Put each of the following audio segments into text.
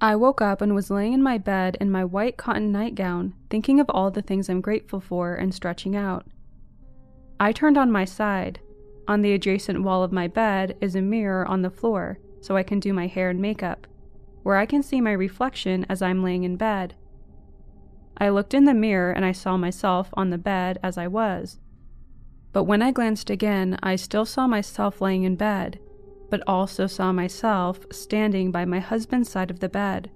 I woke up and was laying in my bed in my white cotton nightgown, thinking of all the things I'm grateful for and stretching out. I turned on my side. On the adjacent wall of my bed is a mirror on the floor, so I can do my hair and makeup, where I can see my reflection as I'm laying in bed. I looked in the mirror and I saw myself on the bed as I was. But when I glanced again, I still saw myself laying in bed, but also saw myself standing by my husband's side of the bed.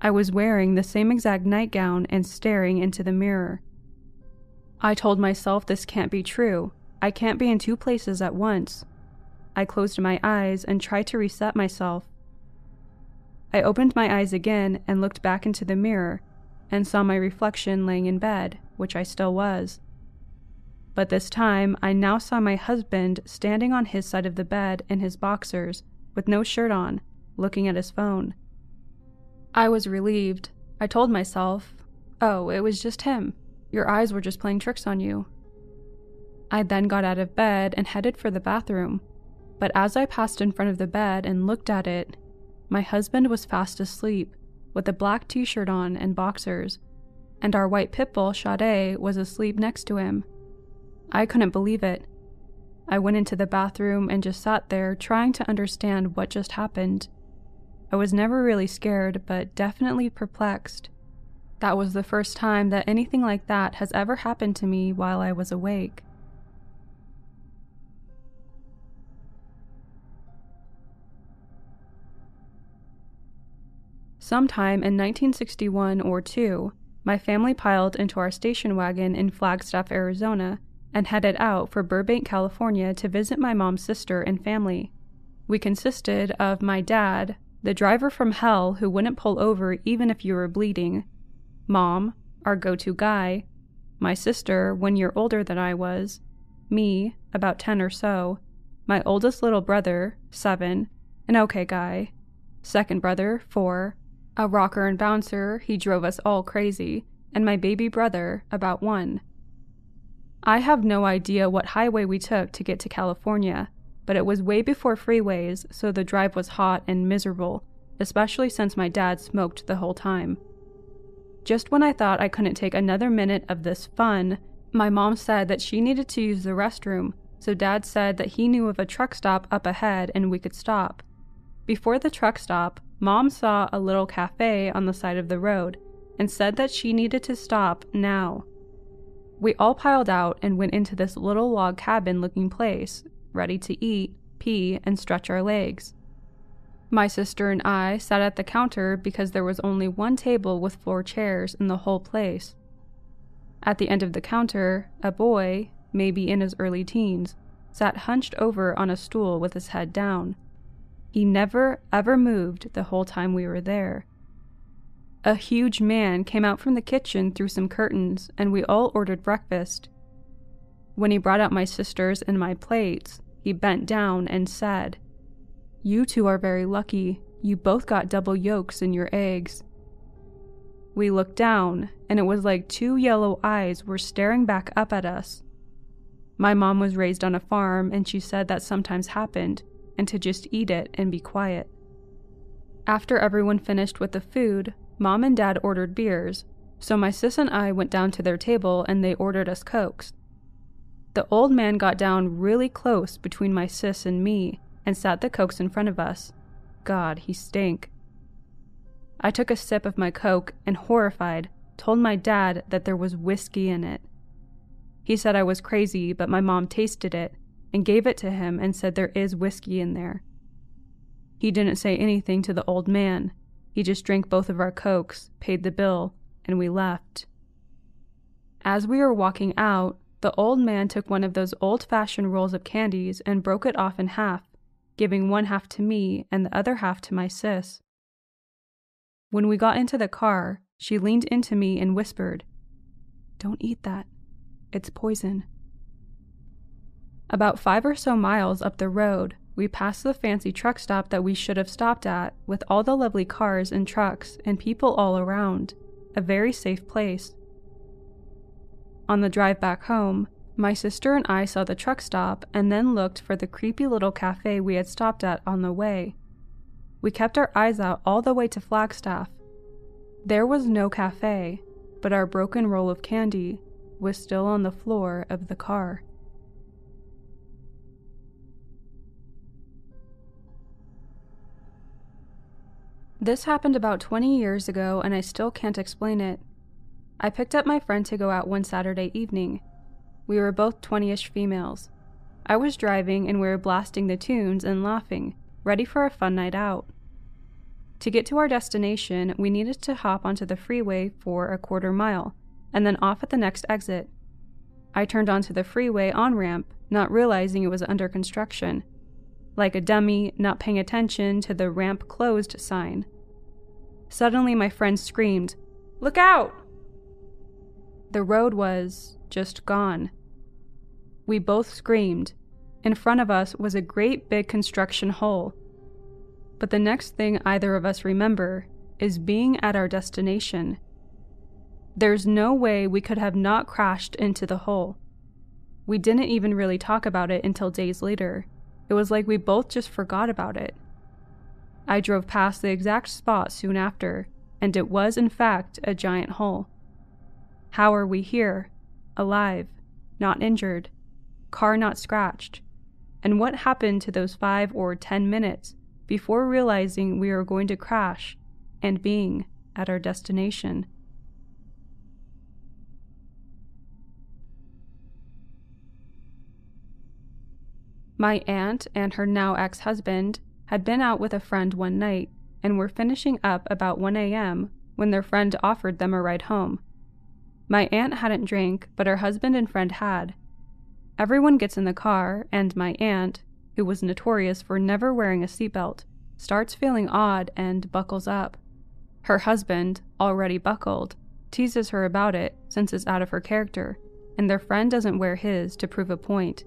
I was wearing the same exact nightgown and staring into the mirror. I told myself this can't be true. I can't be in two places at once. I closed my eyes and tried to reset myself. I opened my eyes again and looked back into the mirror and saw my reflection laying in bed, which I still was. But this time, I now saw my husband standing on his side of the bed in his boxers, with no shirt on, looking at his phone. I was relieved. I told myself, oh, it was just him. Your eyes were just playing tricks on you. I then got out of bed and headed for the bathroom. But as I passed in front of the bed and looked at it, my husband was fast asleep, with a black t shirt on and boxers, and our white pit bull, Sade, was asleep next to him. I couldn't believe it. I went into the bathroom and just sat there trying to understand what just happened. I was never really scared, but definitely perplexed. That was the first time that anything like that has ever happened to me while I was awake. Sometime in 1961 or 2, my family piled into our station wagon in Flagstaff, Arizona, and headed out for Burbank, California to visit my mom's sister and family. We consisted of my dad, the driver from hell who wouldn't pull over even if you were bleeding, mom, our go to guy, my sister, one year older than I was, me, about 10 or so, my oldest little brother, 7, an okay guy, second brother, 4, a rocker and bouncer, he drove us all crazy, and my baby brother, about 1. I have no idea what highway we took to get to California, but it was way before freeways, so the drive was hot and miserable, especially since my dad smoked the whole time. Just when I thought I couldn't take another minute of this fun, my mom said that she needed to use the restroom, so dad said that he knew of a truck stop up ahead and we could stop. Before the truck stop, mom saw a little cafe on the side of the road and said that she needed to stop now. We all piled out and went into this little log cabin looking place, ready to eat, pee, and stretch our legs. My sister and I sat at the counter because there was only one table with four chairs in the whole place. At the end of the counter, a boy, maybe in his early teens, sat hunched over on a stool with his head down. He never, ever moved the whole time we were there. A huge man came out from the kitchen through some curtains, and we all ordered breakfast. When he brought out my sister's and my plates, he bent down and said, You two are very lucky. You both got double yolks in your eggs. We looked down, and it was like two yellow eyes were staring back up at us. My mom was raised on a farm, and she said that sometimes happened, and to just eat it and be quiet. After everyone finished with the food, Mom and Dad ordered beers, so my sis and I went down to their table and they ordered us cokes. The old man got down really close between my sis and me and sat the cokes in front of us. God, he stank. I took a sip of my coke and, horrified, told my dad that there was whiskey in it. He said I was crazy, but my mom tasted it and gave it to him and said there is whiskey in there. He didn't say anything to the old man, he just drank both of our cokes, paid the bill, and we left. As we were walking out, the old man took one of those old fashioned rolls of candies and broke it off in half, giving one half to me and the other half to my sis. When we got into the car, she leaned into me and whispered, Don't eat that. It's poison. About five or so miles up the road, we passed the fancy truck stop that we should have stopped at, with all the lovely cars and trucks and people all around. A very safe place. On the drive back home, my sister and I saw the truck stop and then looked for the creepy little cafe we had stopped at on the way. We kept our eyes out all the way to Flagstaff. There was no cafe, but our broken roll of candy was still on the floor of the car. This happened about 20 years ago, and I still can't explain it. I picked up my friend to go out one Saturday evening. We were both 20 ish females. I was driving, and we were blasting the tunes and laughing, ready for a fun night out. To get to our destination, we needed to hop onto the freeway for a quarter mile, and then off at the next exit. I turned onto the freeway on ramp, not realizing it was under construction like a dummy, not paying attention to the ramp closed sign. Suddenly, my friend screamed, Look out! The road was just gone. We both screamed. In front of us was a great big construction hole. But the next thing either of us remember is being at our destination. There's no way we could have not crashed into the hole. We didn't even really talk about it until days later. It was like we both just forgot about it. I drove past the exact spot soon after, and it was, in fact, a giant hole. How are we here? Alive, not injured, car not scratched? And what happened to those five or ten minutes before realizing we were going to crash and being at our destination? My aunt and her now ex husband had been out with a friend one night and were finishing up about 1 a.m. when their friend offered them a ride home. My aunt hadn't drank, but her husband and friend had. Everyone gets in the car, and my aunt, who was notorious for never wearing a seatbelt, starts feeling odd and buckles up. Her husband, already buckled, teases her about it since it's out of her character, and their friend doesn't wear his to prove a point.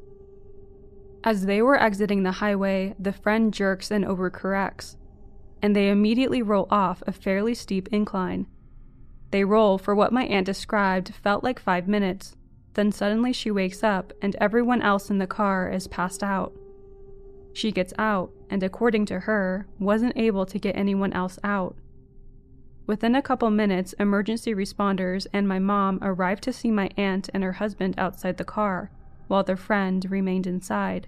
As they were exiting the highway, the friend jerks and overcorrects, and they immediately roll off a fairly steep incline. They roll for what my aunt described felt like five minutes, then suddenly she wakes up and everyone else in the car is passed out. She gets out, and according to her, wasn't able to get anyone else out. Within a couple minutes, emergency responders and my mom arrived to see my aunt and her husband outside the car while their friend remained inside.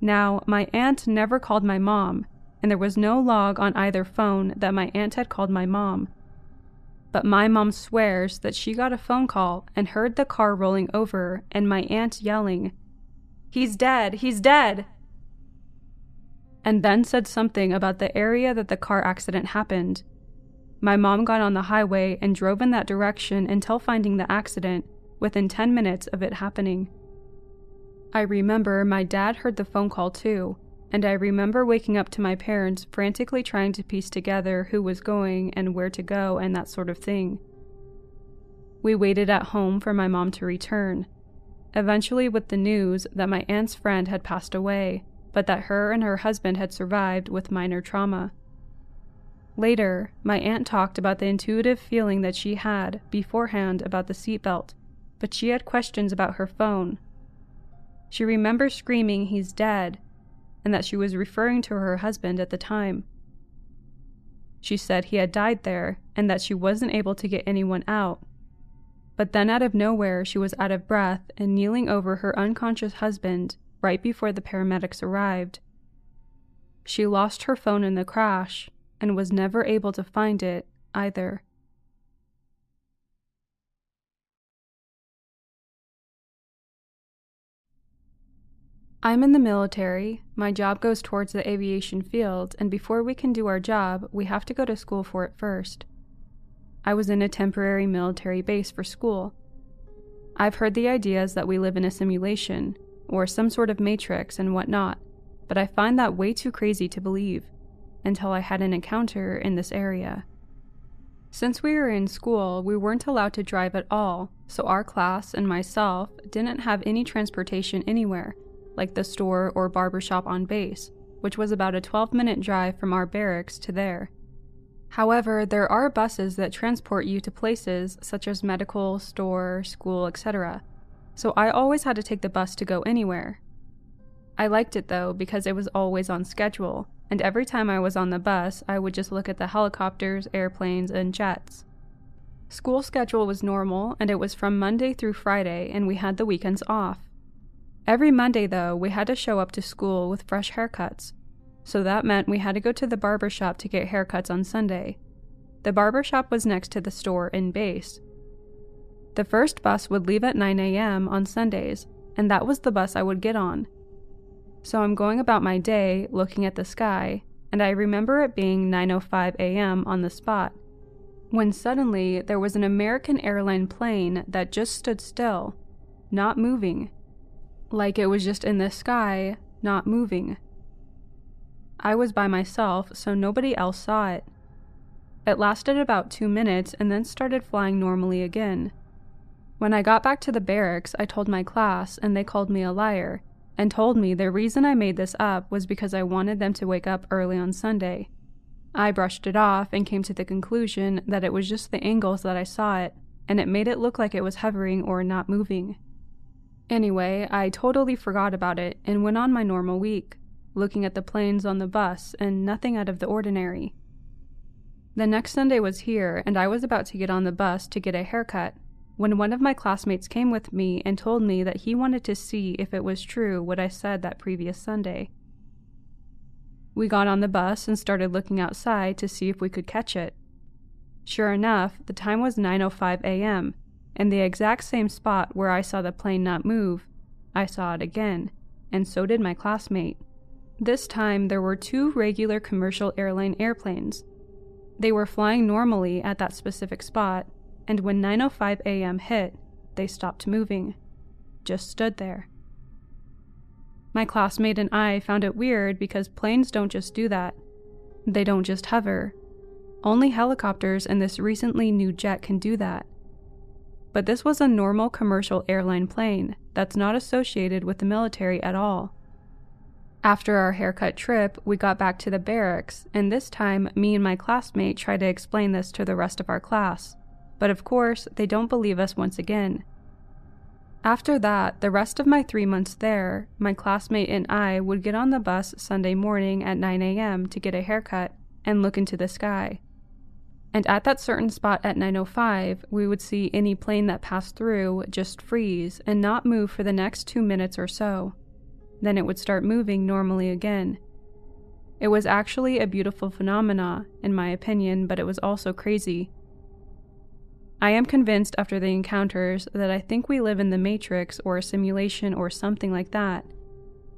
Now, my aunt never called my mom, and there was no log on either phone that my aunt had called my mom. But my mom swears that she got a phone call and heard the car rolling over and my aunt yelling, He's dead! He's dead! And then said something about the area that the car accident happened. My mom got on the highway and drove in that direction until finding the accident within 10 minutes of it happening. I remember my dad heard the phone call too, and I remember waking up to my parents frantically trying to piece together who was going and where to go and that sort of thing. We waited at home for my mom to return, eventually, with the news that my aunt's friend had passed away, but that her and her husband had survived with minor trauma. Later, my aunt talked about the intuitive feeling that she had beforehand about the seatbelt but she had questions about her phone. She remembers screaming, He's dead, and that she was referring to her husband at the time. She said he had died there and that she wasn't able to get anyone out. But then, out of nowhere, she was out of breath and kneeling over her unconscious husband right before the paramedics arrived. She lost her phone in the crash and was never able to find it either. I'm in the military. My job goes towards the aviation field, and before we can do our job, we have to go to school for it first. I was in a temporary military base for school. I've heard the ideas that we live in a simulation, or some sort of matrix and whatnot, but I find that way too crazy to believe until I had an encounter in this area. Since we were in school, we weren't allowed to drive at all, so our class and myself didn't have any transportation anywhere like the store or barbershop on base, which was about a 12 minute drive from our barracks to there. However, there are buses that transport you to places such as medical, store, school, etc., so I always had to take the bus to go anywhere. I liked it though because it was always on schedule, and every time I was on the bus, I would just look at the helicopters, airplanes, and jets. School schedule was normal, and it was from Monday through Friday, and we had the weekends off. Every Monday, though, we had to show up to school with fresh haircuts, so that meant we had to go to the barber shop to get haircuts on Sunday. The barber shop was next to the store in base. The first bus would leave at 9 a.m. on Sundays, and that was the bus I would get on. So I'm going about my day looking at the sky, and I remember it being 9:05 a.m. on the spot. When suddenly there was an American airline plane that just stood still, not moving, like it was just in the sky, not moving. I was by myself, so nobody else saw it. It lasted about two minutes and then started flying normally again. When I got back to the barracks, I told my class, and they called me a liar, and told me the reason I made this up was because I wanted them to wake up early on Sunday. I brushed it off and came to the conclusion that it was just the angles that I saw it, and it made it look like it was hovering or not moving. Anyway, I totally forgot about it and went on my normal week, looking at the planes on the bus and nothing out of the ordinary. The next Sunday was here, and I was about to get on the bus to get a haircut when one of my classmates came with me and told me that he wanted to see if it was true what I said that previous Sunday. We got on the bus and started looking outside to see if we could catch it. Sure enough, the time was 9:05 a.m., and the exact same spot where I saw the plane not move, I saw it again, and so did my classmate. This time there were two regular commercial airline airplanes. They were flying normally at that specific spot, and when 9:05 a.m. hit, they stopped moving, just stood there. My classmate and I found it weird because planes don't just do that. They don't just hover. Only helicopters and this recently new jet can do that. But this was a normal commercial airline plane that's not associated with the military at all. After our haircut trip, we got back to the barracks, and this time, me and my classmate tried to explain this to the rest of our class. But of course, they don't believe us once again. After that, the rest of my three months there, my classmate and I would get on the bus Sunday morning at 9 a.m. to get a haircut and look into the sky. And at that certain spot at 9:05, we would see any plane that passed through just freeze and not move for the next 2 minutes or so. Then it would start moving normally again. It was actually a beautiful phenomena, in my opinion, but it was also crazy. I am convinced after the encounters that I think we live in the Matrix or a simulation or something like that,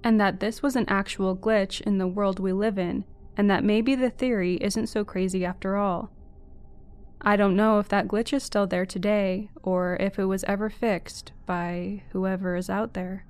and that this was an actual glitch in the world we live in, and that maybe the theory isn't so crazy after all. I don't know if that glitch is still there today, or if it was ever fixed by whoever is out there.